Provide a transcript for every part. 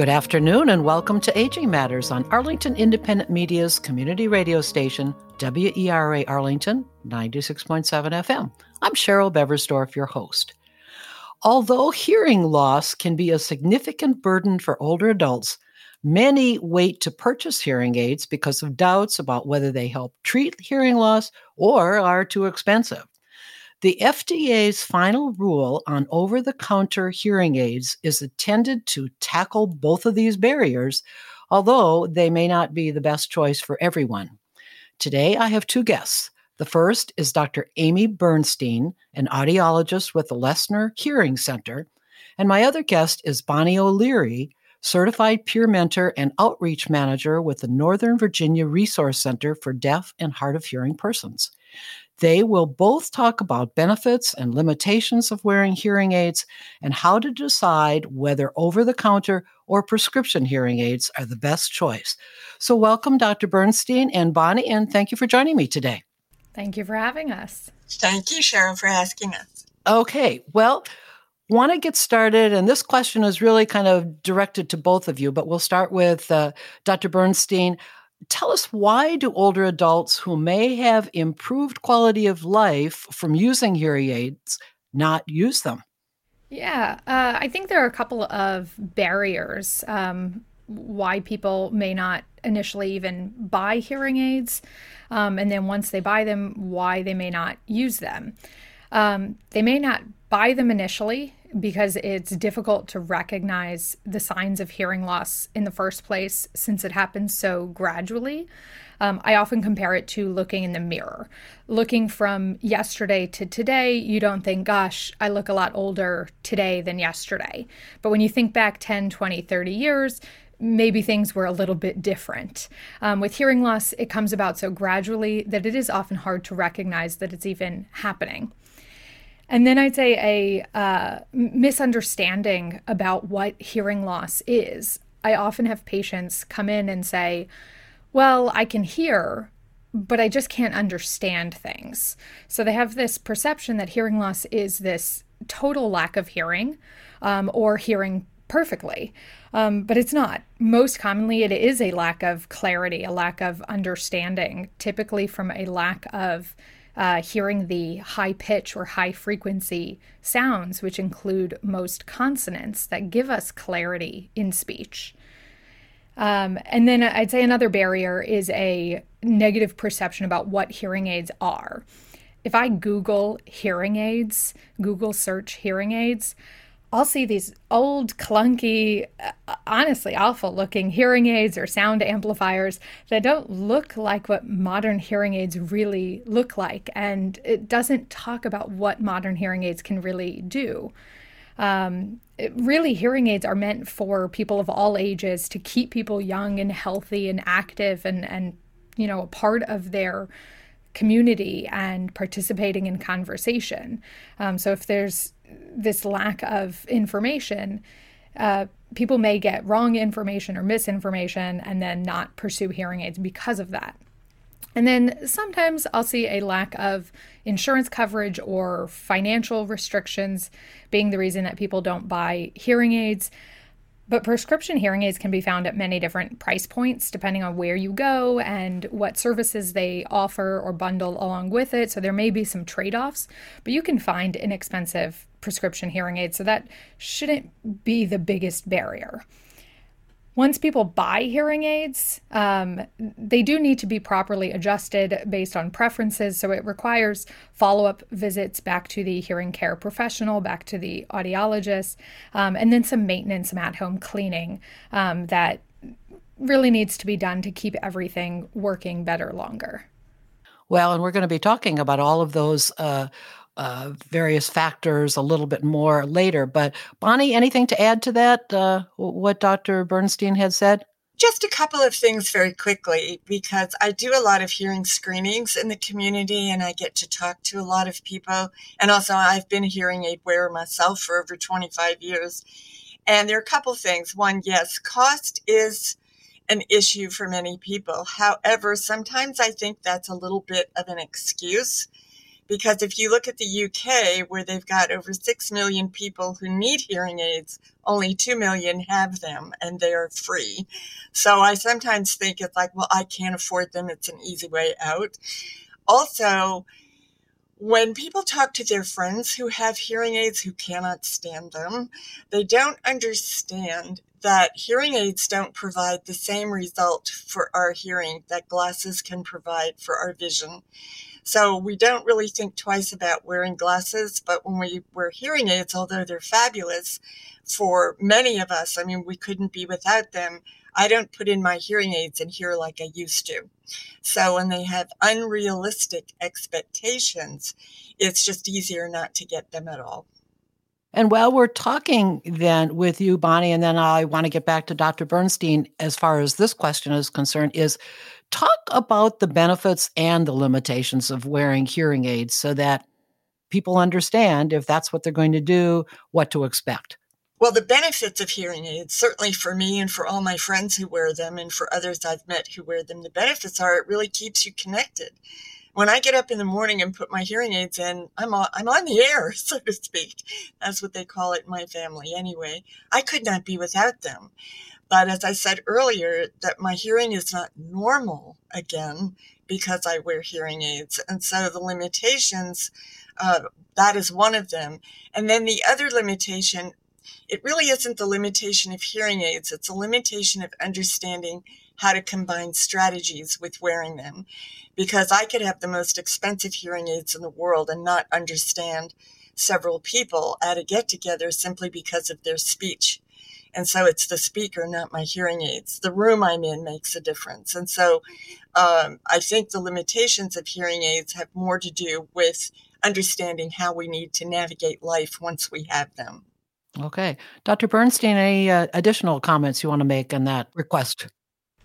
Good afternoon and welcome to Aging Matters on Arlington Independent Media's community radio station, WERA Arlington 96.7 FM. I'm Cheryl Beversdorf, your host. Although hearing loss can be a significant burden for older adults, many wait to purchase hearing aids because of doubts about whether they help treat hearing loss or are too expensive. The FDA's final rule on over the counter hearing aids is intended to tackle both of these barriers, although they may not be the best choice for everyone. Today, I have two guests. The first is Dr. Amy Bernstein, an audiologist with the Lesner Hearing Center. And my other guest is Bonnie O'Leary, certified peer mentor and outreach manager with the Northern Virginia Resource Center for Deaf and Hard of Hearing Persons. They will both talk about benefits and limitations of wearing hearing aids and how to decide whether over the counter or prescription hearing aids are the best choice. So, welcome, Dr. Bernstein and Bonnie, and thank you for joining me today. Thank you for having us. Thank you, Cheryl, for asking us. Okay, well, want to get started, and this question is really kind of directed to both of you, but we'll start with uh, Dr. Bernstein tell us why do older adults who may have improved quality of life from using hearing aids not use them? Yeah, uh, I think there are a couple of barriers um, why people may not initially even buy hearing aids. Um, and then once they buy them, why they may not use them. Um, they may not buy them initially because it's difficult to recognize the signs of hearing loss in the first place since it happens so gradually. Um, I often compare it to looking in the mirror. Looking from yesterday to today, you don't think, gosh, I look a lot older today than yesterday. But when you think back 10, 20, 30 years, maybe things were a little bit different. Um, with hearing loss, it comes about so gradually that it is often hard to recognize that it's even happening. And then I'd say a uh, misunderstanding about what hearing loss is. I often have patients come in and say, Well, I can hear, but I just can't understand things. So they have this perception that hearing loss is this total lack of hearing um, or hearing perfectly. Um, but it's not. Most commonly, it is a lack of clarity, a lack of understanding, typically from a lack of uh, hearing the high pitch or high frequency sounds, which include most consonants that give us clarity in speech. Um, and then I'd say another barrier is a negative perception about what hearing aids are. If I Google hearing aids, Google search hearing aids, I'll see these old, clunky, uh, honestly awful looking hearing aids or sound amplifiers that don't look like what modern hearing aids really look like. And it doesn't talk about what modern hearing aids can really do. Um, it, really, hearing aids are meant for people of all ages to keep people young and healthy and active and, and you know, a part of their community and participating in conversation. Um, so if there's this lack of information, uh, people may get wrong information or misinformation and then not pursue hearing aids because of that. And then sometimes I'll see a lack of insurance coverage or financial restrictions being the reason that people don't buy hearing aids. But prescription hearing aids can be found at many different price points depending on where you go and what services they offer or bundle along with it. So there may be some trade offs, but you can find inexpensive prescription hearing aids. So that shouldn't be the biggest barrier. Once people buy hearing aids, um, they do need to be properly adjusted based on preferences. So it requires follow up visits back to the hearing care professional, back to the audiologist, um, and then some maintenance, some at home cleaning um, that really needs to be done to keep everything working better longer. Well, and we're going to be talking about all of those uh, uh, various factors a little bit more later. But Bonnie, anything to add to that? Uh, what Dr. Bernstein had said? Just a couple of things very quickly, because I do a lot of hearing screenings in the community and I get to talk to a lot of people. And also, I've been a hearing aid wearer myself for over 25 years. And there are a couple of things. One, yes, cost is an issue for many people. However, sometimes I think that's a little bit of an excuse because if you look at the UK, where they've got over 6 million people who need hearing aids, only 2 million have them and they are free. So I sometimes think it's like, well, I can't afford them. It's an easy way out. Also, when people talk to their friends who have hearing aids who cannot stand them, they don't understand that hearing aids don't provide the same result for our hearing that glasses can provide for our vision. So we don't really think twice about wearing glasses, but when we wear hearing aids, although they're fabulous for many of us, I mean, we couldn't be without them. I don't put in my hearing aids and hear like I used to. So when they have unrealistic expectations, it's just easier not to get them at all. And while we're talking then with you, Bonnie, and then I want to get back to Dr. Bernstein as far as this question is concerned, is talk about the benefits and the limitations of wearing hearing aids so that people understand if that's what they're going to do, what to expect. Well, the benefits of hearing aids, certainly for me and for all my friends who wear them and for others I've met who wear them, the benefits are it really keeps you connected when I get up in the morning and put my hearing aids in, I'm on, I'm on the air, so to speak. That's what they call it in my family anyway. I could not be without them. But as I said earlier, that my hearing is not normal again because I wear hearing aids. And so the limitations, uh, that is one of them. And then the other limitation, it really isn't the limitation of hearing aids, it's a limitation of understanding how to combine strategies with wearing them. Because I could have the most expensive hearing aids in the world and not understand several people at a get together simply because of their speech. And so it's the speaker, not my hearing aids. The room I'm in makes a difference. And so um, I think the limitations of hearing aids have more to do with understanding how we need to navigate life once we have them. Okay. Dr. Bernstein, any uh, additional comments you want to make on that request?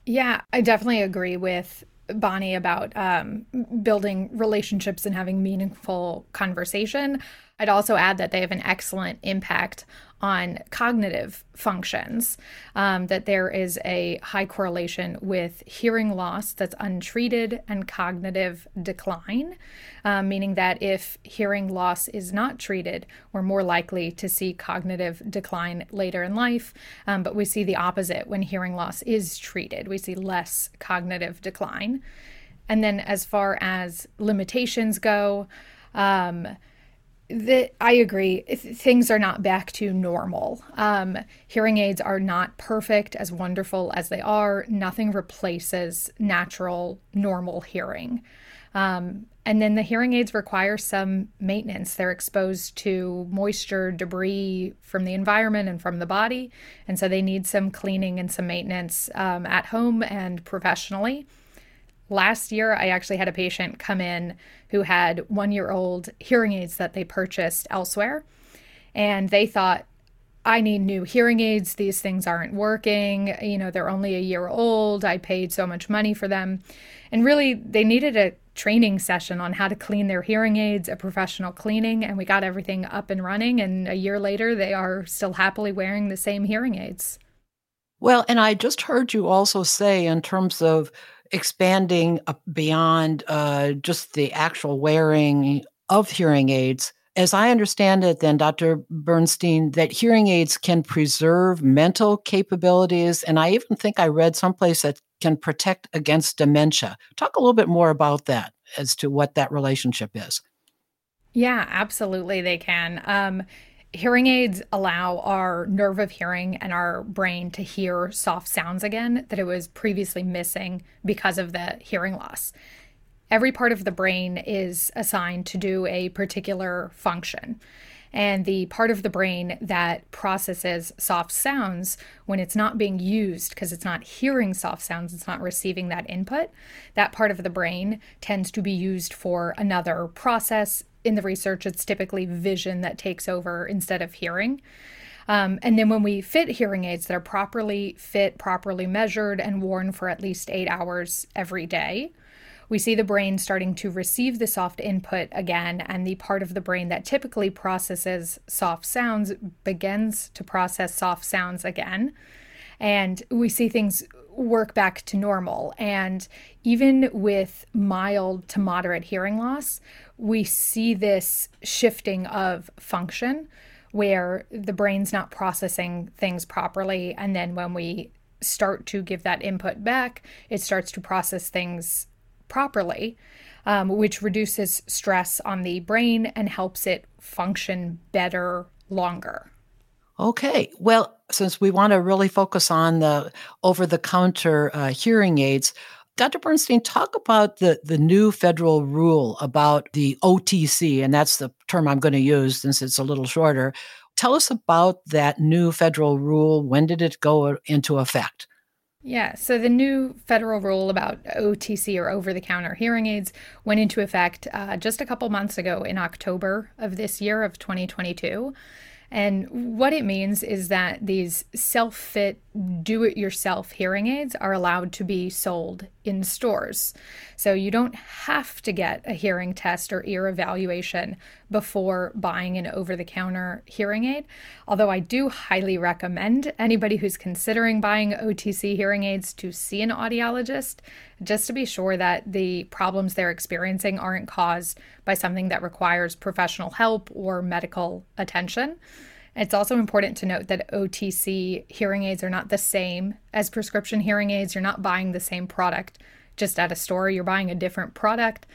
Yeah, I definitely agree with Bonnie about um, building relationships and having meaningful conversation. I'd also add that they have an excellent impact on cognitive functions, um, that there is a high correlation with hearing loss that's untreated and cognitive decline, um, meaning that if hearing loss is not treated, we're more likely to see cognitive decline later in life. Um, but we see the opposite when hearing loss is treated, we see less cognitive decline. And then, as far as limitations go, um, that I agree. Things are not back to normal. Um, hearing aids are not perfect, as wonderful as they are. Nothing replaces natural, normal hearing. Um, and then the hearing aids require some maintenance. They're exposed to moisture, debris from the environment and from the body. And so they need some cleaning and some maintenance um, at home and professionally. Last year, I actually had a patient come in who had one year old hearing aids that they purchased elsewhere. And they thought, I need new hearing aids. These things aren't working. You know, they're only a year old. I paid so much money for them. And really, they needed a training session on how to clean their hearing aids, a professional cleaning, and we got everything up and running. And a year later, they are still happily wearing the same hearing aids. Well, and I just heard you also say, in terms of expanding beyond uh, just the actual wearing of hearing aids. As I understand it, then, Dr. Bernstein, that hearing aids can preserve mental capabilities. And I even think I read someplace that can protect against dementia. Talk a little bit more about that as to what that relationship is. Yeah, absolutely, they can. Um, hearing aids allow our nerve of hearing and our brain to hear soft sounds again that it was previously missing because of the hearing loss. Every part of the brain is assigned to do a particular function. And the part of the brain that processes soft sounds when it's not being used because it's not hearing soft sounds, it's not receiving that input, that part of the brain tends to be used for another process. In the research, it's typically vision that takes over instead of hearing. Um, and then when we fit hearing aids that are properly fit, properly measured, and worn for at least eight hours every day, we see the brain starting to receive the soft input again, and the part of the brain that typically processes soft sounds begins to process soft sounds again. And we see things work back to normal. And even with mild to moderate hearing loss, we see this shifting of function where the brain's not processing things properly. And then when we start to give that input back, it starts to process things properly, um, which reduces stress on the brain and helps it function better longer. Okay. Well, since we want to really focus on the over the counter uh, hearing aids, Dr. Bernstein, talk about the, the new federal rule about the OTC, and that's the term I'm going to use since it's a little shorter. Tell us about that new federal rule. When did it go into effect? Yeah, so the new federal rule about OTC or over the counter hearing aids went into effect uh, just a couple months ago in October of this year of 2022. And what it means is that these self fit, do it yourself hearing aids are allowed to be sold in stores. So you don't have to get a hearing test or ear evaluation before buying an over the counter hearing aid. Although I do highly recommend anybody who's considering buying OTC hearing aids to see an audiologist just to be sure that the problems they're experiencing aren't caused by something that requires professional help or medical attention. It's also important to note that OTC hearing aids are not the same as prescription hearing aids. You're not buying the same product just at a store, you're buying a different product,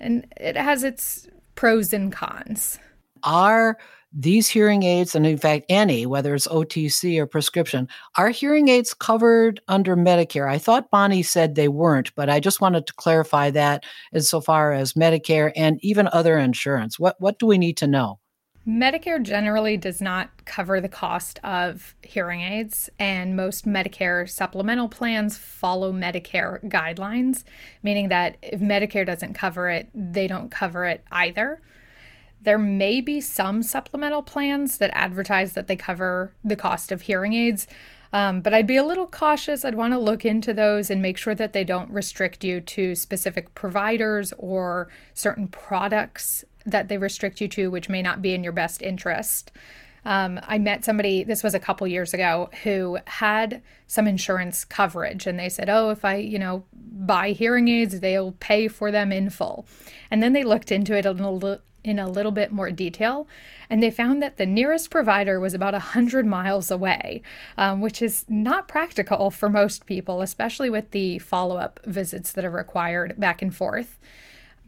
and it has its pros and cons. Are these hearing aids, and in fact, any, whether it's OTC or prescription, are hearing aids covered under Medicare? I thought Bonnie said they weren't, but I just wanted to clarify that insofar as Medicare and even other insurance. What, what do we need to know? Medicare generally does not cover the cost of hearing aids, and most Medicare supplemental plans follow Medicare guidelines, meaning that if Medicare doesn't cover it, they don't cover it either. There may be some supplemental plans that advertise that they cover the cost of hearing aids, um, but I'd be a little cautious. I'd want to look into those and make sure that they don't restrict you to specific providers or certain products that they restrict you to, which may not be in your best interest. Um, I met somebody, this was a couple years ago, who had some insurance coverage. And they said, oh, if I, you know, buy hearing aids, they'll pay for them in full. And then they looked into it a little, in a little bit more detail. And they found that the nearest provider was about 100 miles away, um, which is not practical for most people, especially with the follow up visits that are required back and forth.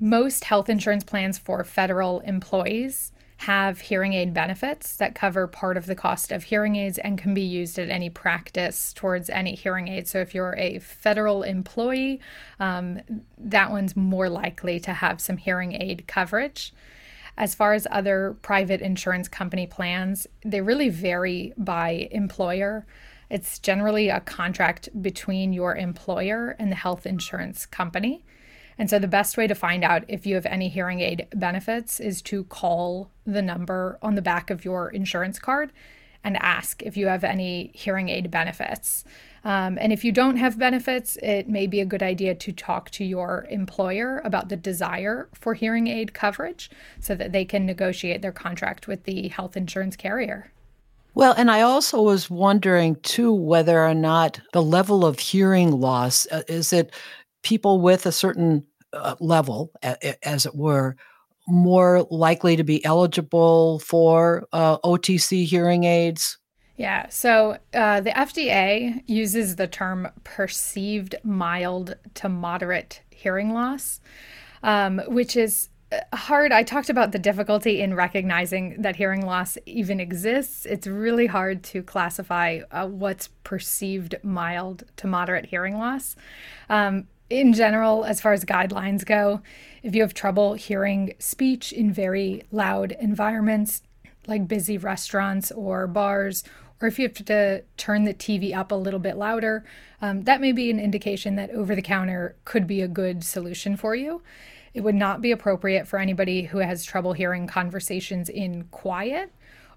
Most health insurance plans for federal employees have hearing aid benefits that cover part of the cost of hearing aids and can be used at any practice towards any hearing aid. So, if you're a federal employee, um, that one's more likely to have some hearing aid coverage. As far as other private insurance company plans, they really vary by employer. It's generally a contract between your employer and the health insurance company. And so the best way to find out if you have any hearing aid benefits is to call the number on the back of your insurance card and ask if you have any hearing aid benefits. Um, and if you don't have benefits, it may be a good idea to talk to your employer about the desire for hearing aid coverage so that they can negotiate their contract with the health insurance carrier. Well, and I also was wondering too whether or not the level of hearing loss uh, is it people with a certain uh, level, as it were, more likely to be eligible for uh, OTC hearing aids? Yeah, so uh, the FDA uses the term perceived mild to moderate hearing loss, um, which is hard. I talked about the difficulty in recognizing that hearing loss even exists. It's really hard to classify uh, what's perceived mild to moderate hearing loss. Um, in general, as far as guidelines go, if you have trouble hearing speech in very loud environments, like busy restaurants or bars, or if you have to turn the TV up a little bit louder, um, that may be an indication that over the counter could be a good solution for you. It would not be appropriate for anybody who has trouble hearing conversations in quiet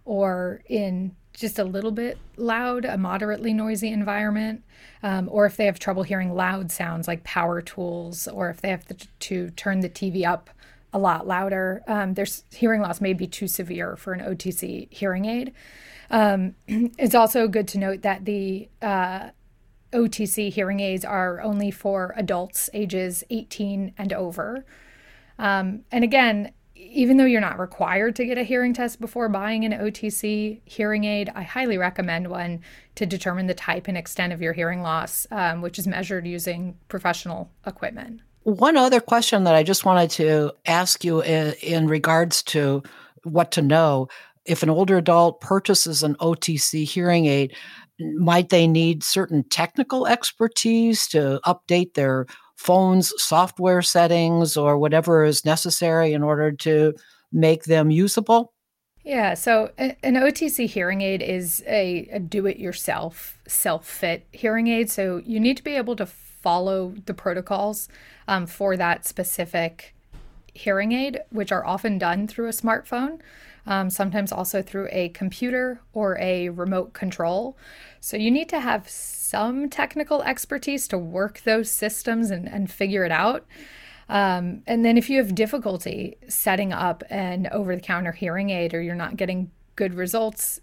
or in just a little bit loud, a moderately noisy environment, um, or if they have trouble hearing loud sounds like power tools, or if they have to, to turn the TV up a lot louder, um, their hearing loss may be too severe for an OTC hearing aid. Um, it's also good to note that the uh, OTC hearing aids are only for adults ages 18 and over. Um, and again, even though you're not required to get a hearing test before buying an OTC hearing aid, I highly recommend one to determine the type and extent of your hearing loss, um, which is measured using professional equipment. One other question that I just wanted to ask you in, in regards to what to know if an older adult purchases an OTC hearing aid, might they need certain technical expertise to update their phone's software settings or whatever is necessary in order to make them usable? Yeah, so an OTC hearing aid is a, a do it yourself, self fit hearing aid. So you need to be able to follow the protocols um, for that specific hearing aid, which are often done through a smartphone, um, sometimes also through a computer or a remote control. So you need to have some technical expertise to work those systems and, and figure it out. Um, and then if you have difficulty setting up an over the counter hearing aid or you're not getting good results,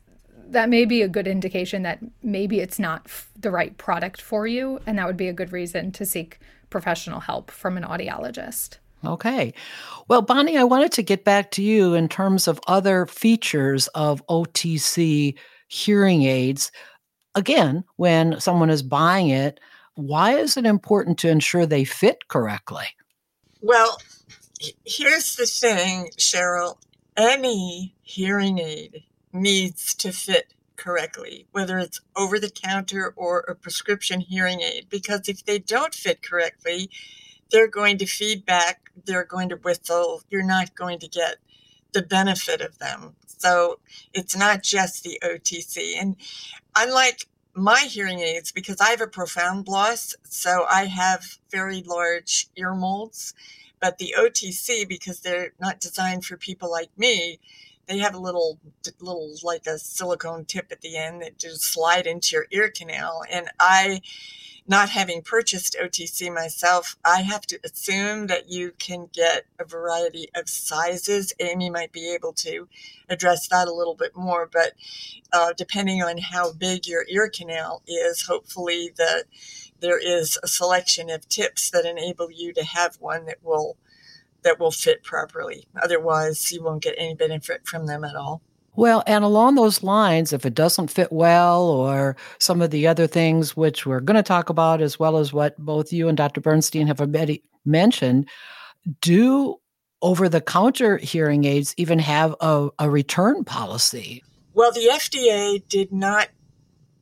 that may be a good indication that maybe it's not f- the right product for you. And that would be a good reason to seek professional help from an audiologist. Okay. Well, Bonnie, I wanted to get back to you in terms of other features of OTC hearing aids again, when someone is buying it, why is it important to ensure they fit correctly? Well, here's the thing, Cheryl any hearing aid needs to fit correctly, whether it's over the counter or a prescription hearing aid, because if they don't fit correctly, they're going to feedback, they're going to whistle, you're not going to get the benefit of them. So it's not just the OTC. And unlike my hearing aids, because I have a profound loss, so I have very large ear molds. But the OTC, because they're not designed for people like me, they have a little, little like a silicone tip at the end that just slide into your ear canal. And I not having purchased OTC myself, I have to assume that you can get a variety of sizes. Amy might be able to address that a little bit more, but uh, depending on how big your ear canal is, hopefully that there is a selection of tips that enable you to have one that will that will fit properly. Otherwise, you won't get any benefit from them at all. Well, and along those lines, if it doesn't fit well, or some of the other things which we're going to talk about, as well as what both you and Dr. Bernstein have already mentioned, do over the counter hearing aids even have a, a return policy? Well, the FDA did not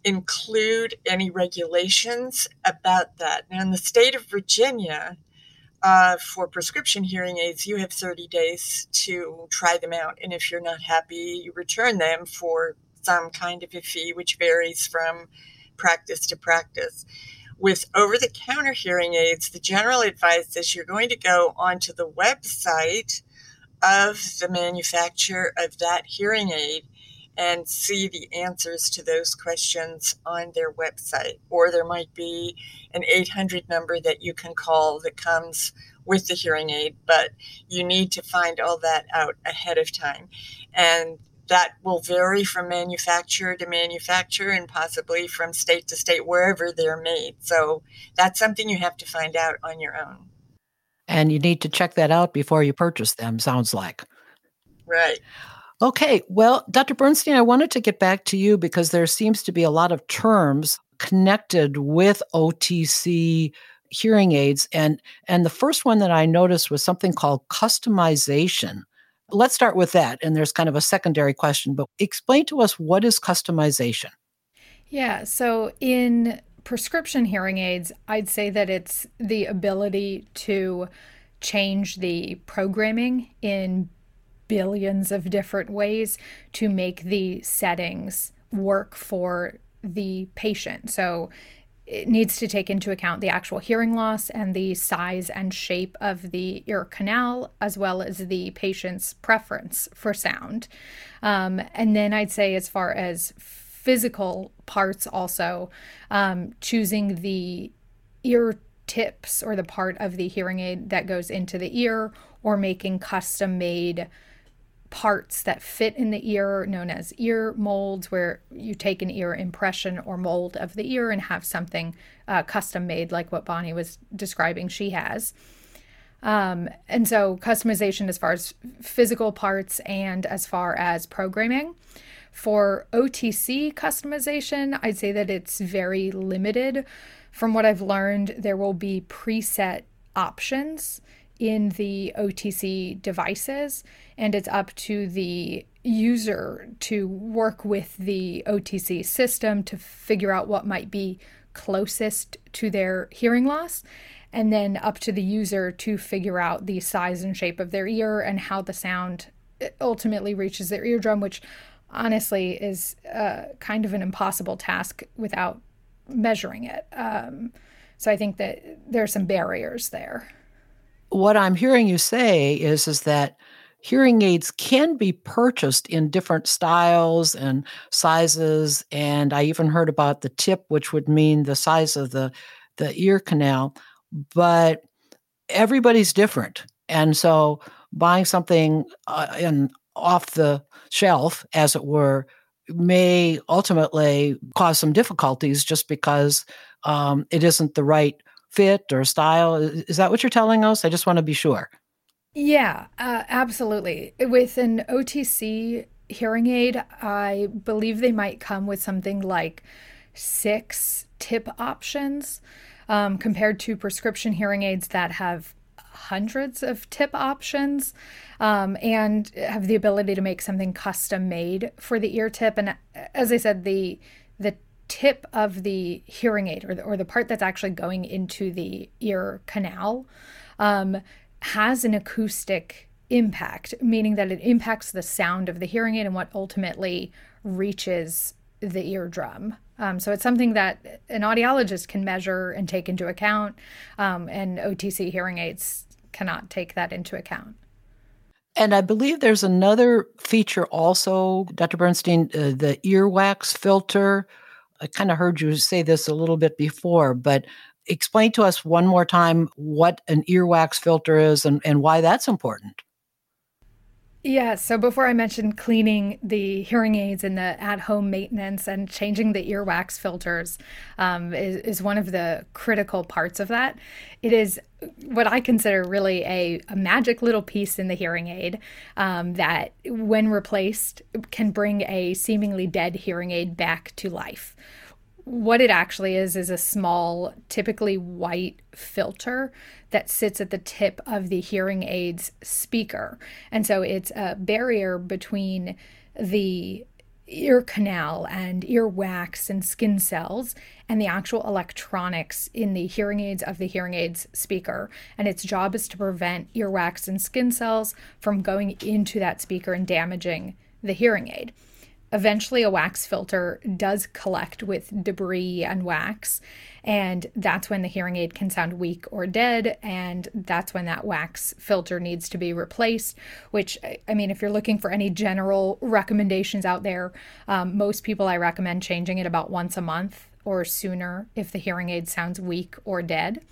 include any regulations about that. Now, in the state of Virginia, uh, for prescription hearing aids, you have 30 days to try them out. And if you're not happy, you return them for some kind of a fee, which varies from practice to practice. With over the counter hearing aids, the general advice is you're going to go onto the website of the manufacturer of that hearing aid and see the answers to those questions on their website. Or there might be an 800 number that you can call that comes with the hearing aid, but you need to find all that out ahead of time. And that will vary from manufacturer to manufacturer and possibly from state to state, wherever they're made. So that's something you have to find out on your own. And you need to check that out before you purchase them, sounds like. Right. Okay, well, Dr. Bernstein, I wanted to get back to you because there seems to be a lot of terms connected with OTC hearing aids and and the first one that I noticed was something called customization. Let's start with that and there's kind of a secondary question, but explain to us what is customization? Yeah, so in prescription hearing aids, I'd say that it's the ability to change the programming in billions of different ways to make the settings work for the patient. So it needs to take into account the actual hearing loss and the size and shape of the ear canal, as well as the patient's preference for sound. Um, and then I'd say, as far as physical parts, also um, choosing the ear tips or the part of the hearing aid that goes into the ear, or making custom made parts that fit in the ear, known as ear molds, where you take an ear impression or mold of the ear and have something uh, custom made, like what Bonnie was describing she has. Um, and so, customization as far as physical parts and as far as programming. For OTC customization, I'd say that it's very limited. From what I've learned, there will be preset options in the OTC devices, and it's up to the user to work with the OTC system to figure out what might be closest to their hearing loss, and then up to the user to figure out the size and shape of their ear and how the sound ultimately reaches their eardrum, which honestly is uh, kind of an impossible task without measuring it. Um, so I think that there are some barriers there what I'm hearing you say is is that hearing aids can be purchased in different styles and sizes and I even heard about the tip which would mean the size of the the ear canal but everybody's different. And so buying something uh, in off the shelf as it were may ultimately cause some difficulties just because um, it isn't the right fit or style. Is that what you're telling us? I just want to be sure. Yeah, uh, absolutely. With an OTC hearing aid, I believe they might come with something like six tip options um, compared to prescription hearing aids that have hundreds of tip options um, and have the ability to make something custom made for the ear tip. And uh, as I said, the the tip of the hearing aid or the, or the part that's actually going into the ear canal um, has an acoustic impact, meaning that it impacts the sound of the hearing aid and what ultimately reaches the eardrum. Um, so it's something that an audiologist can measure and take into account, um, and OTC hearing aids cannot take that into account. And I believe there's another feature also, Dr. Bernstein, uh, the earwax filter I kind of heard you say this a little bit before, but explain to us one more time what an earwax filter is and, and why that's important. Yeah, so before I mentioned cleaning the hearing aids and the at home maintenance and changing the earwax filters um, is, is one of the critical parts of that. It is what I consider really a, a magic little piece in the hearing aid um, that, when replaced, can bring a seemingly dead hearing aid back to life what it actually is is a small, typically white filter that sits at the tip of the hearing aid's speaker. And so it's a barrier between the ear canal and ear wax and skin cells and the actual electronics in the hearing aids of the hearing aids speaker. And its job is to prevent earwax and skin cells from going into that speaker and damaging the hearing aid eventually a wax filter does collect with debris and wax and that's when the hearing aid can sound weak or dead and that's when that wax filter needs to be replaced which i mean if you're looking for any general recommendations out there um, most people i recommend changing it about once a month or sooner if the hearing aid sounds weak or dead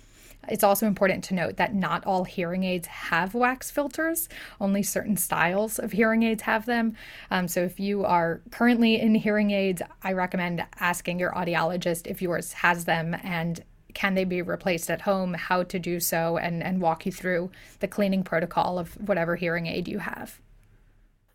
it's also important to note that not all hearing aids have wax filters, only certain styles of hearing aids have them. Um, so if you are currently in hearing aids, I recommend asking your audiologist if yours has them and can they be replaced at home, how to do so, and, and walk you through the cleaning protocol of whatever hearing aid you have.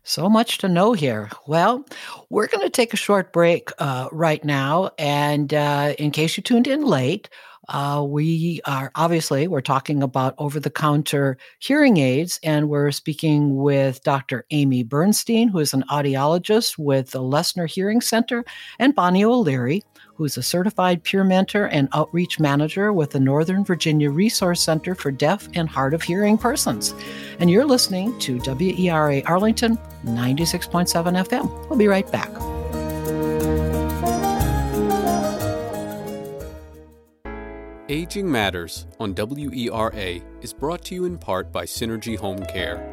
So much to know here. Well, we're going to take a short break uh, right now. And uh, in case you tuned in late, Uh, we are obviously we're talking about over-the-counter hearing aids, and we're speaking with Dr. Amy Bernstein, who is an audiologist with the Lesner Hearing Center, and Bonnie O'Leary, who's a certified peer mentor and outreach manager with the Northern Virginia Resource Center for Deaf and Hard of Hearing Persons. And you're listening to WERA Arlington 96.7 FM. We'll be right back. Aging Matters on WERA is brought to you in part by Synergy Home Care.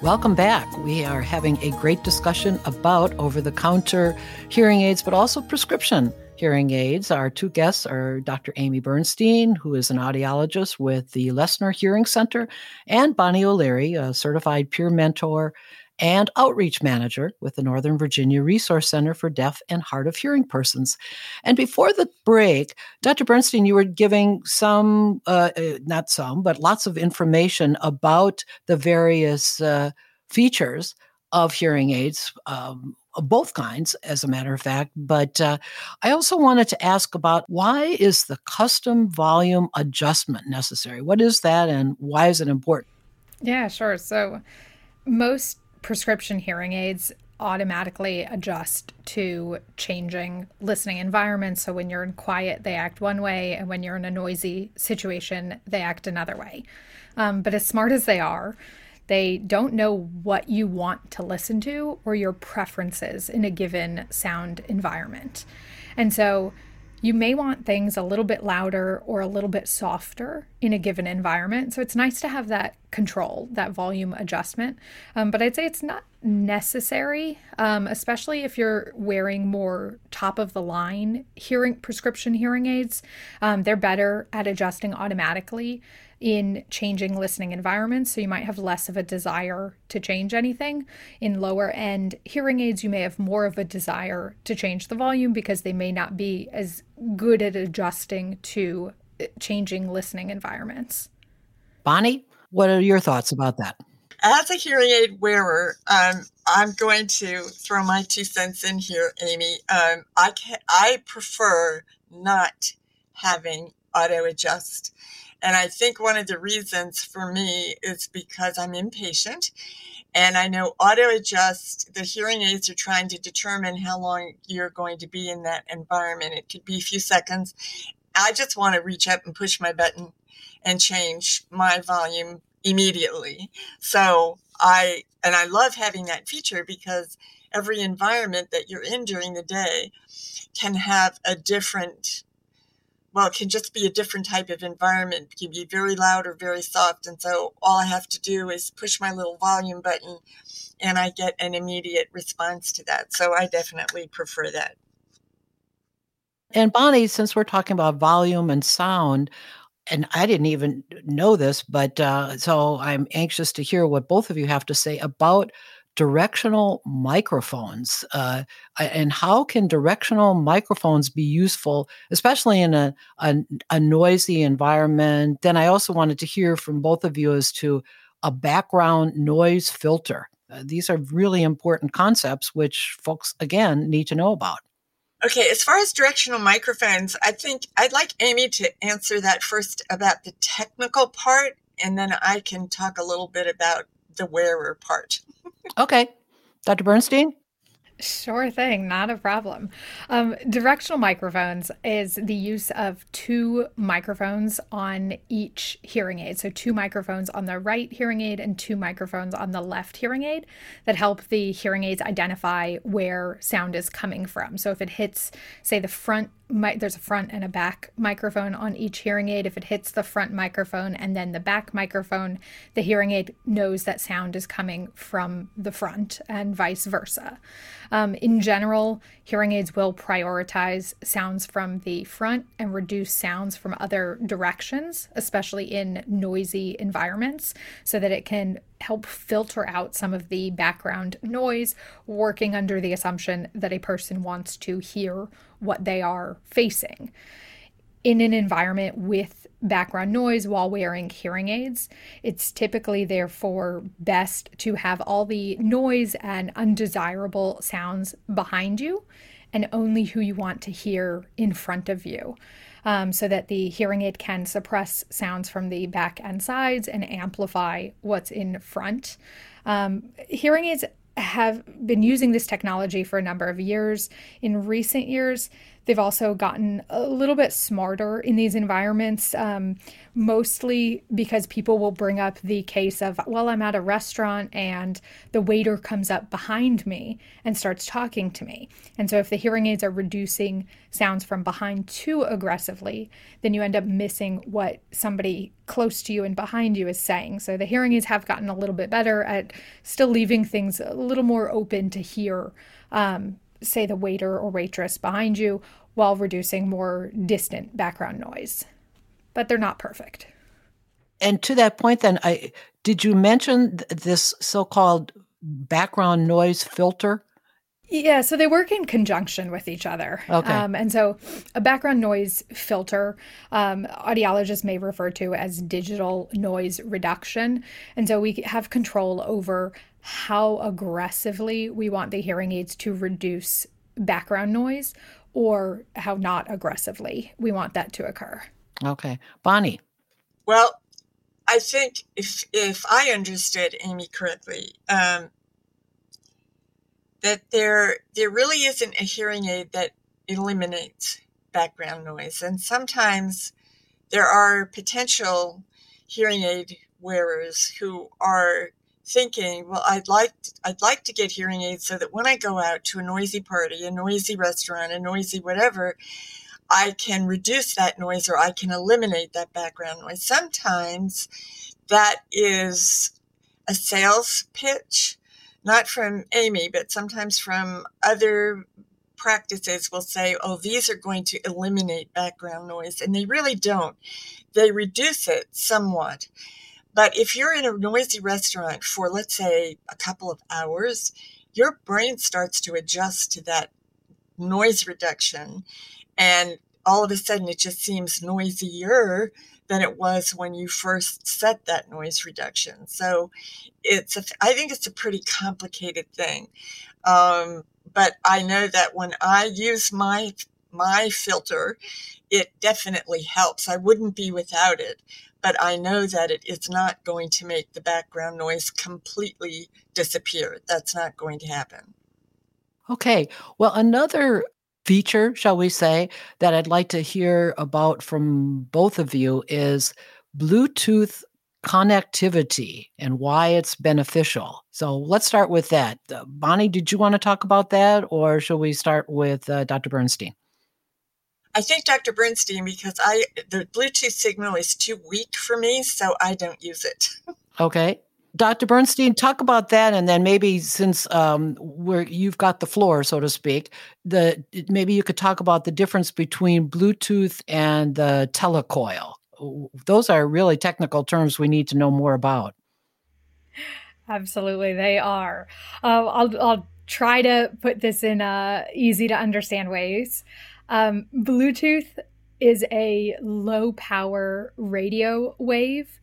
Welcome back. We are having a great discussion about over the counter hearing aids, but also prescription hearing aids. Our two guests are Dr. Amy Bernstein, who is an audiologist with the Lesner Hearing Center, and Bonnie O'Leary, a certified peer mentor and outreach manager with the Northern Virginia Resource Center for Deaf and Hard of Hearing Persons. And before the break, Dr. Bernstein, you were giving some, uh, uh, not some, but lots of information about the various uh, features of hearing aids. Um, both kinds, as a matter of fact. But uh, I also wanted to ask about why is the custom volume adjustment necessary? What is that, and why is it important? Yeah, sure. So most prescription hearing aids automatically adjust to changing listening environments. So when you're in quiet, they act one way, and when you're in a noisy situation, they act another way. Um, but as smart as they are, they don't know what you want to listen to or your preferences in a given sound environment. And so you may want things a little bit louder or a little bit softer in a given environment. So it's nice to have that control, that volume adjustment. Um, but I'd say it's not necessary, um, especially if you're wearing more top of the line hearing prescription hearing aids. Um, they're better at adjusting automatically in changing listening environments. So you might have less of a desire to change anything. In lower end hearing aids, you may have more of a desire to change the volume because they may not be as good at adjusting to uh, changing listening environments. Bonnie, what are your thoughts about that? As a hearing aid wearer, um, I'm going to throw my two cents in here, Amy. Um, I can, I prefer not having auto adjust. And I think one of the reasons for me is because I'm impatient and I know auto adjust, the hearing aids are trying to determine how long you're going to be in that environment. It could be a few seconds. I just want to reach up and push my button and change my volume immediately. So I, and I love having that feature because every environment that you're in during the day can have a different well, it can just be a different type of environment. It can be very loud or very soft. And so all I have to do is push my little volume button and I get an immediate response to that. So I definitely prefer that. And Bonnie, since we're talking about volume and sound, and I didn't even know this, but uh, so I'm anxious to hear what both of you have to say about directional microphones uh, and how can directional microphones be useful especially in a, a, a, noisy environment? Then i also wanted to hear from both of you as to a background noise filter. Uh, these are really important concepts which folks again need to know about. Okay, as far as directional microphones, I think I'd like Amy to answer that first about the technical part, and then I can talk a little bit about the wearer part. okay. Dr. Bernstein? Sure thing, not a problem. Um, directional microphones is the use of two microphones on each hearing aid. So, two microphones on the right hearing aid and two microphones on the left hearing aid that help the hearing aids identify where sound is coming from. So, if it hits, say, the front there's a front and a back microphone on each hearing aid. If it hits the front microphone and then the back microphone, the hearing aid knows that sound is coming from the front and vice versa. Um, in general, hearing aids will prioritize sounds from the front and reduce sounds from other directions, especially in noisy environments, so that it can help filter out some of the background noise, working under the assumption that a person wants to hear what they are facing. In an environment with background noise while wearing hearing aids, it's typically therefore best to have all the noise and undesirable sounds behind you and only who you want to hear in front of you. Um, so that the hearing aid can suppress sounds from the back and sides and amplify what's in front. Um, hearing aids have been using this technology for a number of years. In recent years, they've also gotten a little bit smarter in these environments, um, mostly because people will bring up the case of, well, I'm at a restaurant and the waiter comes up behind me and starts talking to me. And so, if the hearing aids are reducing sounds from behind too aggressively, then you end up missing what somebody close to you and behind you is saying. So, the hearing aids have gotten a little bit better at still leaving things a little more open to hear. Um, say the waiter or waitress behind you while reducing more distant background noise but they're not perfect. And to that point, then, I did you mention this so-called background noise filter? Yeah, so they work in conjunction with each other. Okay. Um, and so a background noise filter, um, audiologists may refer to as digital noise reduction. And so we have control over how aggressively we want the hearing aids to reduce background noise or how not aggressively we want that to occur. Okay. Bonnie. Well, I think if if I understood Amy correctly, um, that there there really isn't a hearing aid that eliminates background noise, and sometimes there are potential hearing aid wearers who are thinking, well, I'd like I'd like to get hearing aids so that when I go out to a noisy party, a noisy restaurant, a noisy whatever, I can reduce that noise or I can eliminate that background noise. Sometimes that is a sales pitch, not from Amy, but sometimes from other practices will say, oh, these are going to eliminate background noise. And they really don't. They reduce it somewhat. But if you're in a noisy restaurant for, let's say, a couple of hours, your brain starts to adjust to that noise reduction and all of a sudden it just seems noisier than it was when you first set that noise reduction. So it's a, I think it's a pretty complicated thing. Um, but I know that when I use my my filter, it definitely helps. I wouldn't be without it, but I know that it is not going to make the background noise completely disappear. That's not going to happen. Okay. Well, another feature, shall we say, that I'd like to hear about from both of you is Bluetooth connectivity and why it's beneficial. So let's start with that. Uh, Bonnie, did you want to talk about that, or shall we start with uh, Dr. Bernstein? I think Dr. Bernstein because I the Bluetooth signal is too weak for me, so I don't use it. Okay. Dr. Bernstein, talk about that, and then maybe since um, where you've got the floor, so to speak, the maybe you could talk about the difference between Bluetooth and the telecoil. Those are really technical terms we need to know more about. Absolutely, they are. Uh, I'll, I'll try to put this in uh, easy to understand ways. Um, Bluetooth is a low power radio wave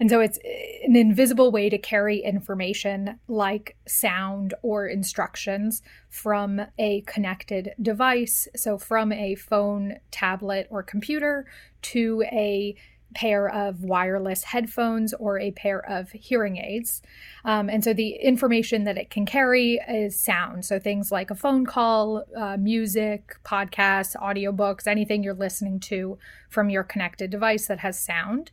and so it's an invisible way to carry information like sound or instructions from a connected device. So from a phone, tablet, or computer to a pair of wireless headphones or a pair of hearing aids. Um, and so the information that it can carry is sound. So things like a phone call, uh, music, podcasts, audiobooks, anything you're listening to from your connected device that has sound.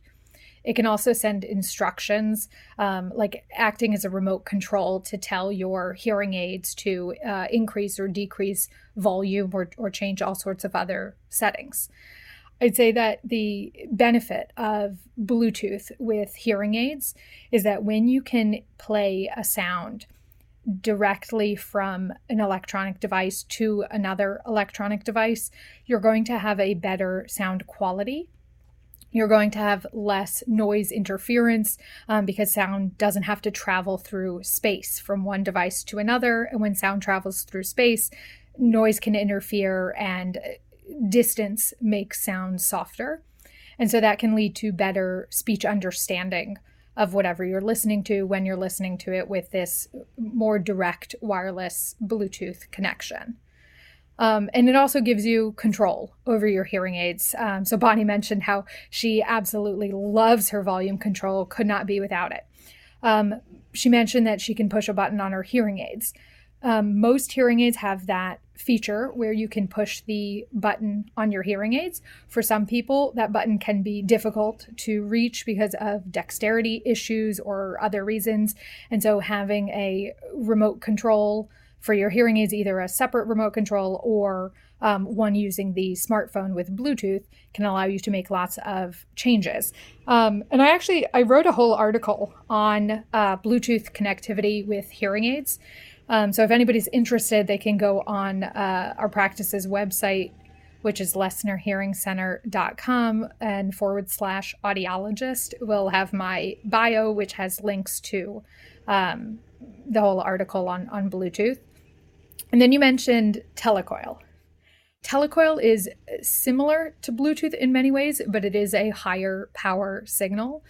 It can also send instructions, um, like acting as a remote control to tell your hearing aids to uh, increase or decrease volume or, or change all sorts of other settings. I'd say that the benefit of Bluetooth with hearing aids is that when you can play a sound directly from an electronic device to another electronic device, you're going to have a better sound quality you're going to have less noise interference um, because sound doesn't have to travel through space from one device to another. And when sound travels through space, noise can interfere and distance makes sound softer. And so that can lead to better speech understanding of whatever you're listening to when you're listening to it with this more direct wireless Bluetooth connection. Um, and it also gives you control over your hearing aids. Um, so Bonnie mentioned how she absolutely loves her volume control, could not be without it. Um, she mentioned that she can push a button on her hearing aids. Um, most hearing aids have that feature where you can push the button on your hearing aids. For some people, that button can be difficult to reach because of dexterity issues or other reasons. And so having a remote control for your hearing aids, either a separate remote control or um, one using the smartphone with Bluetooth can allow you to make lots of changes. Um, and I actually I wrote a whole article on uh, Bluetooth connectivity with hearing aids. Um, so if anybody's interested, they can go on uh, our practice's website, which is lesnerhearingcenter.com and forward slash audiologist. We'll have my bio, which has links to um, the whole article on, on Bluetooth. And then you mentioned telecoil. Telecoil is similar to Bluetooth in many ways, but it is a higher power signal.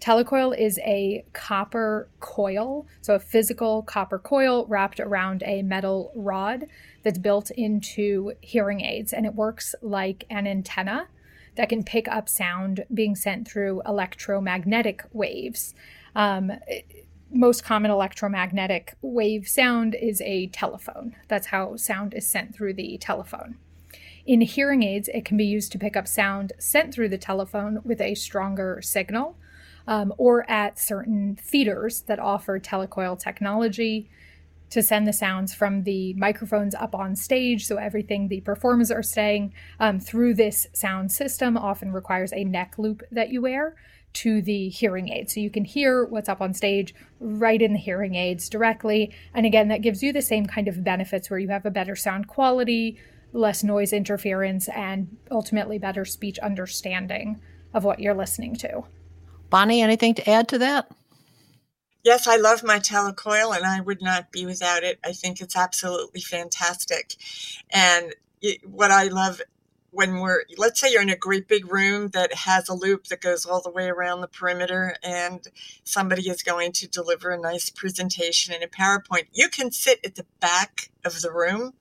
Telecoil is a copper coil, so a physical copper coil wrapped around a metal rod that's built into hearing aids, and it works like an antenna that can pick up sound being sent through electromagnetic waves. Um, most common electromagnetic wave sound is a telephone. That's how sound is sent through the telephone. In hearing aids, it can be used to pick up sound sent through the telephone with a stronger signal, um, or at certain theaters that offer telecoil technology to send the sounds from the microphones up on stage. So everything the performers are saying um, through this sound system often requires a neck loop that you wear to the hearing aid. So you can hear what's up on stage right in the hearing aids directly. And again, that gives you the same kind of benefits where you have a better sound quality, less noise interference, and ultimately better speech understanding of what you're listening to. Bonnie, anything to add to that? Yes, I love my telecoil and I would not be without it. I think it's absolutely fantastic. And it, what I love when we're let's say you're in a great big room that has a loop that goes all the way around the perimeter and somebody is going to deliver a nice presentation in a PowerPoint, you can sit at the back of the room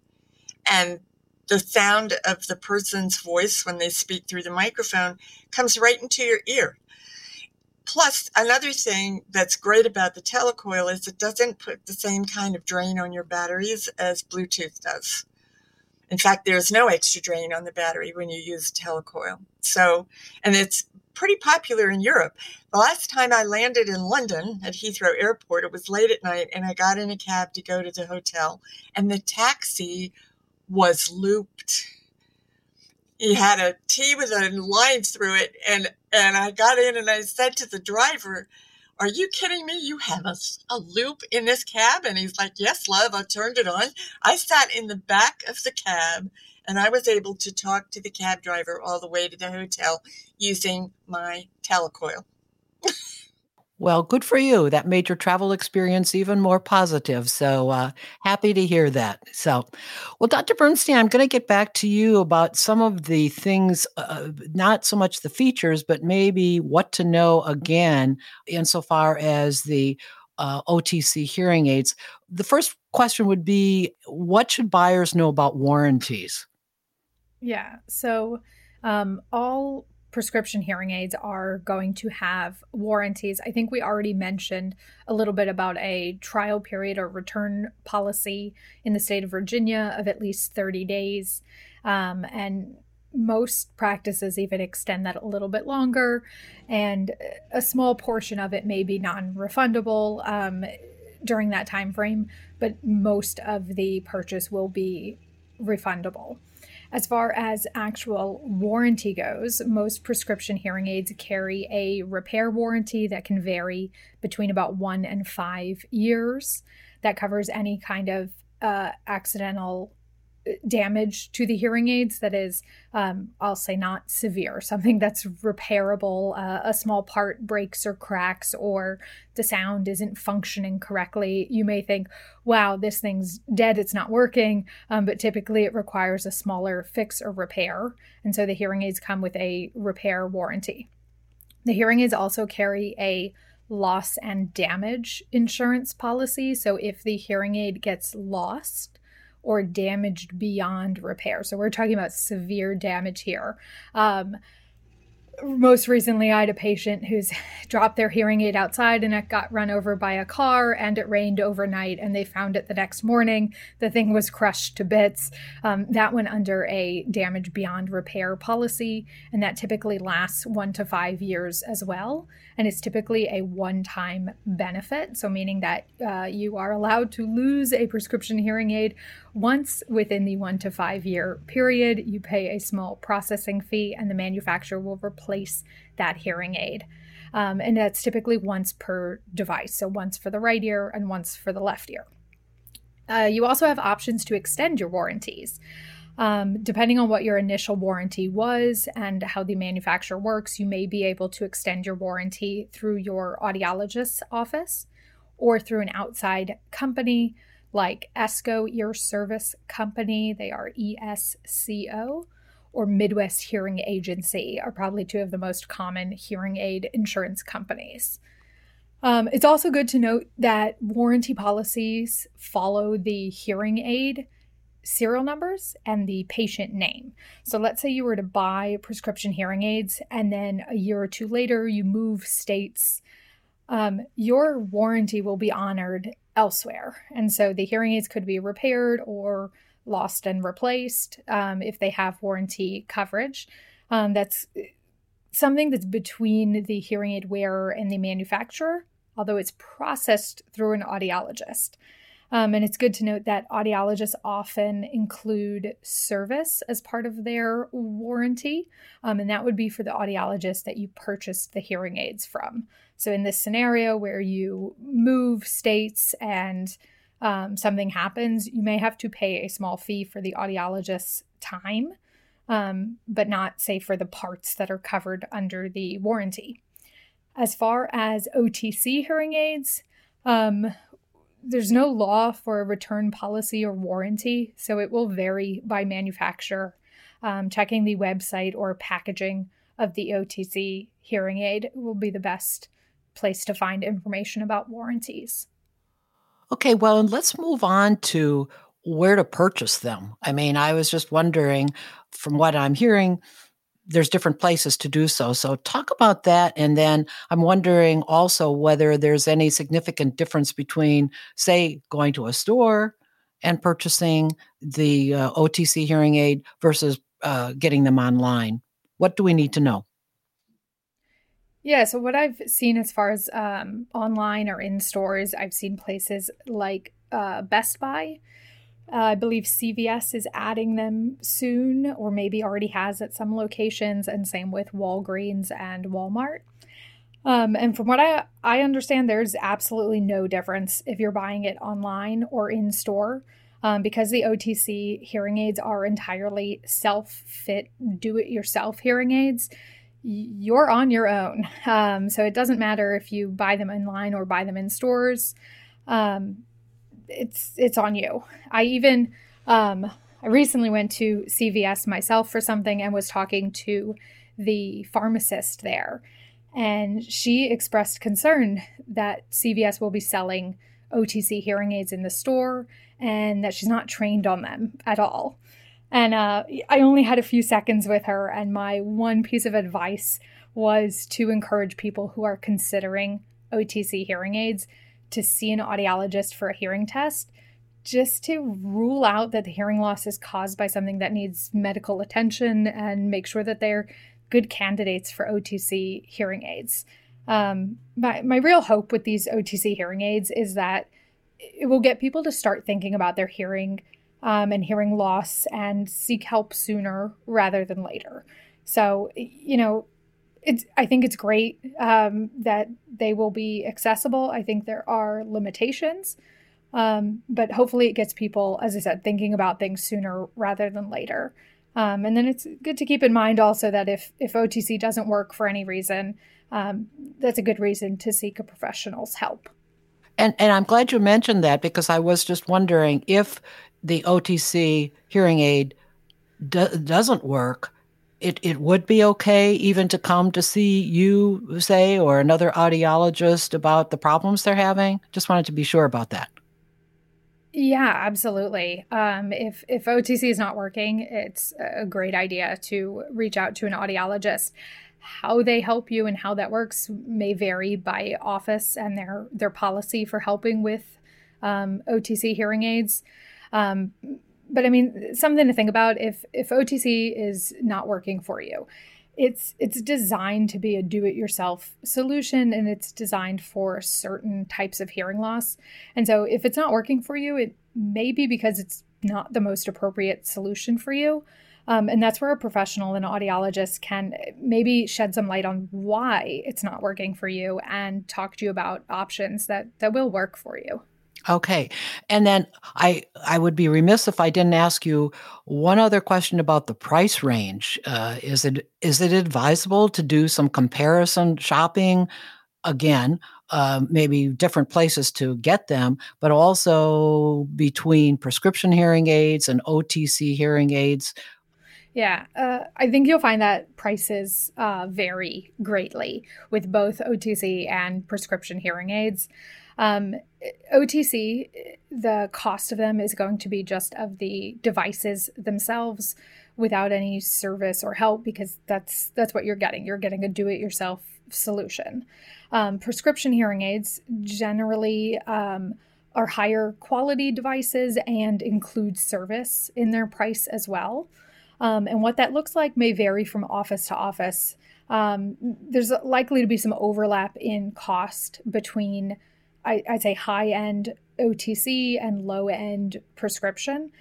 and the sound of the person's voice when they speak through the microphone comes right into your ear. Plus, another thing that's great about the telecoil is it doesn't put the same kind of drain on your batteries as Bluetooth does. In fact, there's no extra drain on the battery when you use telecoil. So, and it's pretty popular in Europe. The last time I landed in London at Heathrow Airport, it was late at night, and I got in a cab to go to the hotel, and the taxi was looped. He had a T with a line through it, and and I got in and I said to the driver, are you kidding me? You have a, a loop in this cab? And he's like, Yes, love, I turned it on. I sat in the back of the cab and I was able to talk to the cab driver all the way to the hotel using my telecoil. Well, good for you. That made your travel experience even more positive. So uh, happy to hear that. So, well, Dr. Bernstein, I'm going to get back to you about some of the things, uh, not so much the features, but maybe what to know again insofar as the uh, OTC hearing aids. The first question would be what should buyers know about warranties? Yeah. So, um, all prescription hearing aids are going to have warranties. I think we already mentioned a little bit about a trial period or return policy in the state of Virginia of at least 30 days. Um, and most practices even extend that a little bit longer, and a small portion of it may be non-refundable um, during that time frame, but most of the purchase will be refundable. As far as actual warranty goes, most prescription hearing aids carry a repair warranty that can vary between about one and five years. That covers any kind of uh, accidental damage to the hearing aids that is, um, I'll say, not severe, something that's repairable. Uh, a small part breaks or cracks, or the sound isn't functioning correctly. You may think, wow, this thing's dead, it's not working. Um, but typically it requires a smaller fix or repair. And so the hearing aids come with a repair warranty. The hearing aids also carry a loss and damage insurance policy. So if the hearing aid gets lost, or damaged beyond repair. So we're talking about severe damage here. Um, most recently, I had a patient who's dropped their hearing aid outside and it got run over by a car, and it rained overnight, and they found it the next morning. The thing was crushed to bits. Um, that went under a damage beyond repair policy, and that typically lasts one to five years as well. And it's typically a one time benefit, so meaning that uh, you are allowed to lose a prescription hearing aid once within the one to five year period. You pay a small processing fee, and the manufacturer will replace that hearing aid. Um, and that's typically once per device, so once for the right ear and once for the left ear. Uh, you also have options to extend your warranties. Um, depending on what your initial warranty was and how the manufacturer works, you may be able to extend your warranty through your audiologist's office or through an outside company like ESCO Ear Service Company, they are ESCO, or Midwest Hearing Agency are probably two of the most common hearing aid insurance companies. Um, it's also good to note that warranty policies follow the hearing aid serial numbers and the patient name. So let's say you were to buy prescription hearing aids and then a year or two later you move states. Um, your warranty will be honored elsewhere. And so the hearing aids could be repaired or lost and replaced um, if they have warranty coverage. Um, that's something that's between the hearing aid wearer and the manufacturer, although it's processed through an audiologist. Um, and it's good to note that audiologists often include service as part of their warranty. Um, and that would be for the audiologist that you purchased the hearing aids from. So, in this scenario where you move states and um, something happens, you may have to pay a small fee for the audiologist's time, um, but not, say, for the parts that are covered under the warranty. As far as OTC hearing aids, um, there's no law for a return policy or warranty, so it will vary by manufacturer. Um, checking the website or packaging of the OTC hearing aid will be the best place to find information about warranties. Okay, well, let's move on to where to purchase them. I mean, I was just wondering, from what I'm hearing, there's different places to do so. So talk about that. And then I'm wondering also whether there's any significant difference between, say, going to a store and purchasing the uh, OTC hearing aid versus uh, getting them online. What do we need to know? Yeah, so what I've seen as far as um, online or in stores, I've seen places like uh, Best Buy. Uh, I believe CVS is adding them soon, or maybe already has at some locations, and same with Walgreens and Walmart. Um, and from what I, I understand, there's absolutely no difference if you're buying it online or in store. Um, because the OTC hearing aids are entirely self fit, do it yourself hearing aids you're on your own. Um, so it doesn't matter if you buy them online or buy them in stores. Um, it's it's on you. I even um, I recently went to CVS myself for something and was talking to the pharmacist there, and she expressed concern that CVS will be selling OTC hearing aids in the store and that she's not trained on them at all. And uh, I only had a few seconds with her, and my one piece of advice was to encourage people who are considering OTC hearing aids to see an audiologist for a hearing test just to rule out that the hearing loss is caused by something that needs medical attention and make sure that they're good candidates for OTC hearing aids. Um, my, my real hope with these OTC hearing aids is that it will get people to start thinking about their hearing um, and hearing loss and seek help sooner rather than later. So, you know, it's, I think it's great um, that they will be accessible. I think there are limitations, um, but hopefully it gets people, as I said, thinking about things sooner rather than later. Um, and then it's good to keep in mind also that if if OTC doesn't work for any reason, um, that's a good reason to seek a professional's help. And and I'm glad you mentioned that because I was just wondering if the OTC hearing aid do- doesn't work, it, it would be okay even to come to see you, say, or another audiologist about the problems they're having? Just wanted to be sure about that. Yeah, absolutely. Um, if if OTC is not working, it's a great idea to reach out to an audiologist. How they help you and how that works may vary by office and their their policy for helping with um, OTC hearing aids. Um, but I mean, something to think about if if OTC is not working for you, it's it's designed to be a do-it-yourself solution, and it's designed for certain types of hearing loss. And so, if it's not working for you, it may be because it's not the most appropriate solution for you. Um, and that's where a professional, an audiologist, can maybe shed some light on why it's not working for you and talk to you about options that that will work for you. Okay. And then I I would be remiss if I didn't ask you one other question about the price range. Uh, is it is it advisable to do some comparison shopping? Again, uh, maybe different places to get them, but also between prescription hearing aids and OTC hearing aids. Yeah, uh, I think you'll find that prices uh, vary greatly with both OTC and prescription hearing aids. Um, OTC, the cost of them is going to be just of the devices themselves without any service or help because that's that's what you're getting. You're getting a do-it-yourself solution. Um, prescription hearing aids generally um, are higher quality devices and include service in their price as well. Um, and what that looks like may vary from office to office. Um, there's likely to be some overlap in cost between I, would say high end OTC and low end prescription.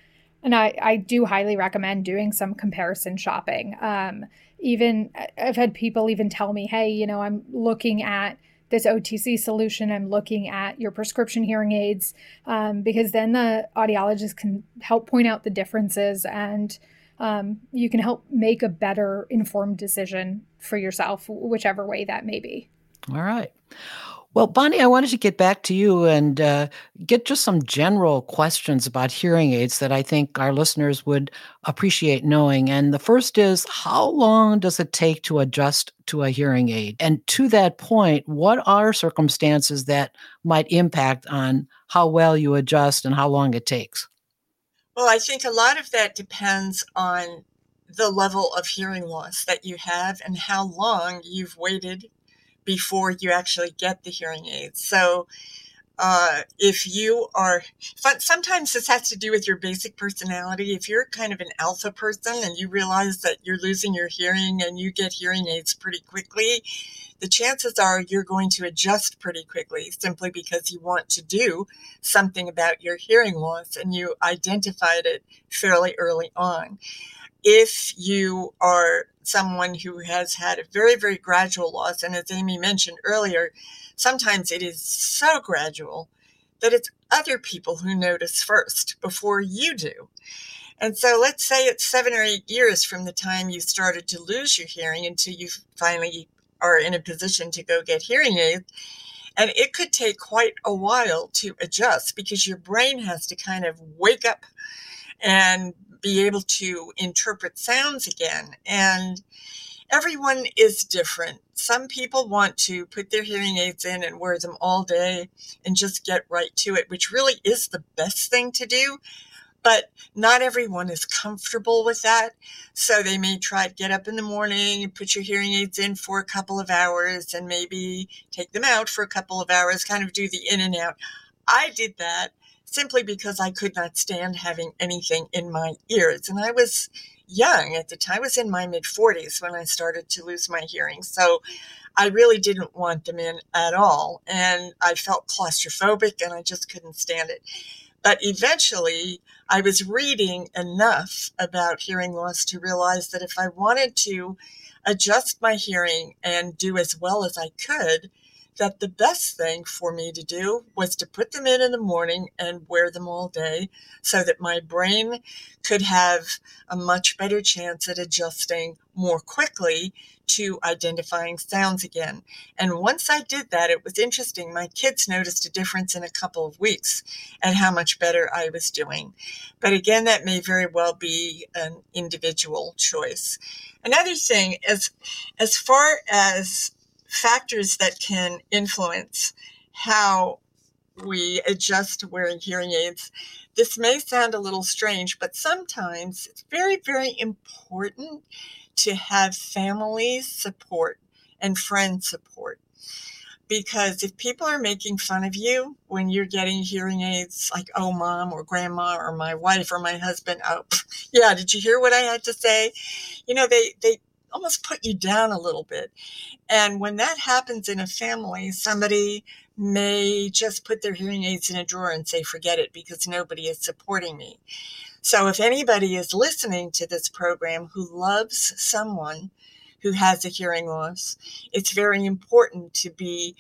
And I, I do highly recommend doing some comparison shopping. Um, even I've had people even tell me, hey, you know, I'm looking at this OTC solution, I'm looking at your prescription hearing aids, um, because then the audiologist can help point out the differences and um, you can help make a better informed decision for yourself, whichever way that may be. All right. Well, Bonnie, I wanted to get back to you and uh, get just some general questions about hearing aids that I think our listeners would appreciate knowing. And the first is how long does it take to adjust to a hearing aid? And to that point, what are circumstances that might impact on how well you adjust and how long it takes? Well, I think a lot of that depends on the level of hearing loss that you have and how long you've waited before you actually get the hearing aids. So, uh, if you are, sometimes this has to do with your basic personality. If you're kind of an alpha person and you realize that you're losing your hearing and you get hearing aids pretty quickly, the chances are you're going to adjust pretty quickly simply because you want to do something about your hearing loss and you identified it fairly early on if you are someone who has had a very, very gradual loss, and as Amy mentioned earlier, sometimes it is so gradual that it's other people who notice first before you do. And so let's say it's seven or eight years from the time you started to lose your hearing until you finally are in a position to go get hearing aids. And it could take quite a while to adjust because your brain has to kind of wake up and be able to interpret sounds again. And everyone is different. Some people want to put their hearing aids in and wear them all day and just get right to it, which really is the best thing to do. But not everyone is comfortable with that. So they may try to get up in the morning and put your hearing aids in for a couple of hours and maybe take them out for a couple of hours, kind of do the in and out. I did that simply because I could not stand having anything in my ears. And I was young at the time. I was in my mid 40s when I started to lose my hearing. So I really didn't want them in at all. And I felt claustrophobic and I just couldn't stand it. But eventually, I was reading enough about hearing loss to realize that if I wanted to adjust my hearing and do as well as I could, that the best thing for me to do was to put them in in the morning and wear them all day so that my brain could have a much better chance at adjusting more quickly to identifying sounds again. And once I did that, it was interesting. My kids noticed a difference in a couple of weeks and how much better I was doing. But again, that may very well be an individual choice. Another thing is, as far as factors that can influence how we adjust to wearing hearing aids. This may sound a little strange, but sometimes it's very, very important to have family support and friend support. Because if people are making fun of you when you're getting hearing aids, like, oh, mom or grandma or my wife or my husband, oh, yeah, did you hear what I had to say? You know, they, they, almost put you down a little bit. And when that happens in a family, somebody may just put their hearing aids in a drawer and say, forget it because nobody is supporting me. So if anybody is listening to this program who loves someone who has a hearing loss, it's very important to be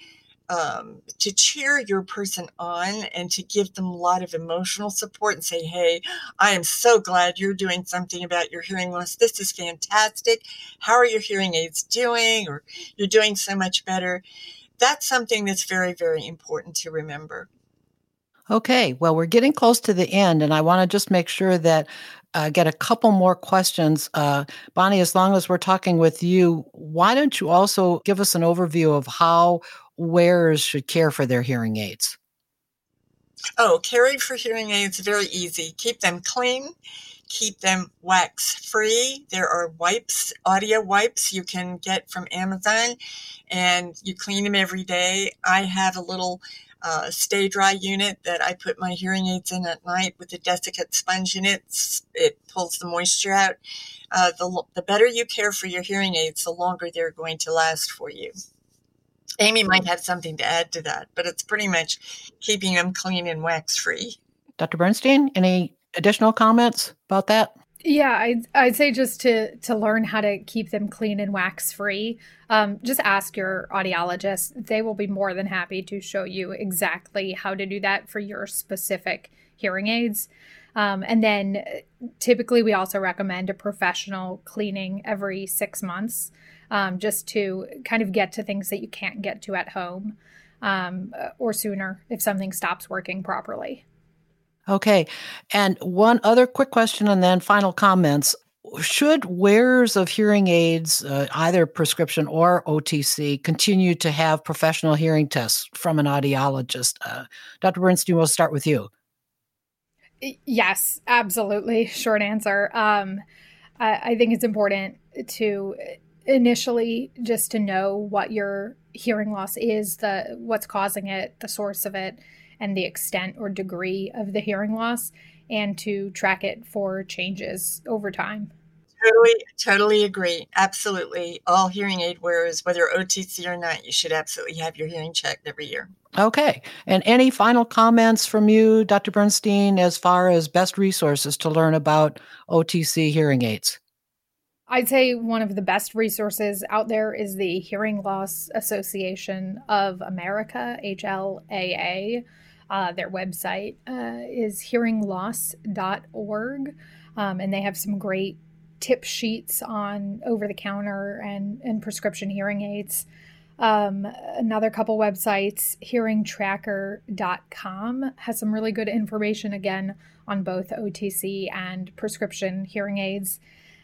um, to cheer your person on and to give them a lot of emotional support and say, Hey, I am so glad you're doing something about your hearing loss. This is fantastic. How are your hearing aids doing? Or you're doing so much better. That's something that's very, very important to remember. Okay, well, we're getting close to the end, and I want to just make sure that uh, get a couple more questions. Uh, Bonnie, as long as we're talking with you, why don't you also give us an overview of how wearers should care for their hearing aids? Oh, caring for hearing aids very easy. Keep them clean, keep them wax free. There are wipes, audio wipes you can get from Amazon, and you clean them every day. I have a little uh, stay dry unit that I put my hearing aids in at night with a desiccant sponge in it. It pulls the moisture out. Uh, the, the better you care for your hearing aids, the longer they're going to last for you. Amy might have something to add to that, but it's pretty much keeping them clean and wax free. Dr. Bernstein, any additional comments about that? Yeah, I'd, I'd say just to to learn how to keep them clean and wax free, um, just ask your audiologist. They will be more than happy to show you exactly how to do that for your specific hearing aids. Um, and then typically, we also recommend a professional cleaning every six months um, just to kind of get to things that you can't get to at home um, or sooner if something stops working properly. Okay. And one other quick question and then final comments. Should wearers of hearing aids, uh, either prescription or OTC, continue to have professional hearing tests from an audiologist? Uh, Dr. Bernstein, we'll start with you. Yes, absolutely. Short answer. Um, I, I think it's important to initially just to know what your hearing loss is, the what's causing it, the source of it, and the extent or degree of the hearing loss, and to track it for changes over time. Totally, totally agree. Absolutely. All hearing aid wearers, whether OTC or not, you should absolutely have your hearing checked every year. Okay. And any final comments from you, Dr. Bernstein, as far as best resources to learn about OTC hearing aids? I'd say one of the best resources out there is the Hearing Loss Association of America, HLAA. Uh, their website uh, is hearingloss.org, um, and they have some great tip sheets on over the counter and, and prescription hearing aids. Um, another couple websites, hearingtracker.com, has some really good information again on both OTC and prescription hearing aids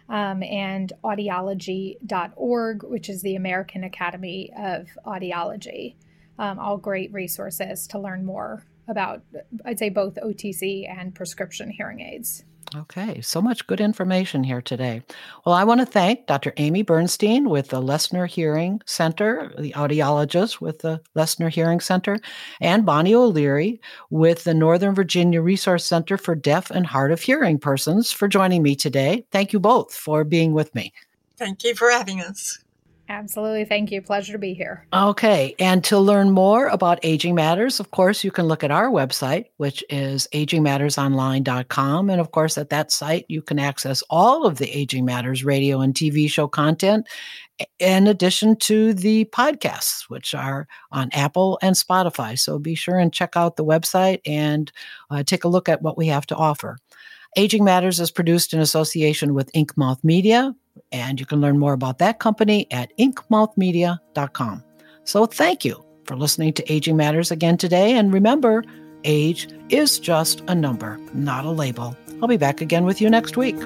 um, and audiology.org, which is the American Academy of Audiology. Um, all great resources to learn more about, I'd say, both OTC and prescription hearing aids. Okay, so much good information here today. Well, I want to thank Dr. Amy Bernstein with the Lesner Hearing Center, the audiologist with the Lesner Hearing Center, and Bonnie O'Leary with the Northern Virginia Resource Center for Deaf and Hard of Hearing Persons for joining me today. Thank you both for being with me. Thank you for having us. Absolutely. Thank you. Pleasure to be here. Okay. And to learn more about Aging Matters, of course, you can look at our website, which is agingmattersonline.com. And of course, at that site, you can access all of the Aging Matters radio and TV show content, in addition to the podcasts, which are on Apple and Spotify. So be sure and check out the website and uh, take a look at what we have to offer. Aging Matters is produced in association with Inkmouth Media, and you can learn more about that company at inkmouthmedia.com. So thank you for listening to Aging Matters again today. And remember, age is just a number, not a label. I'll be back again with you next week.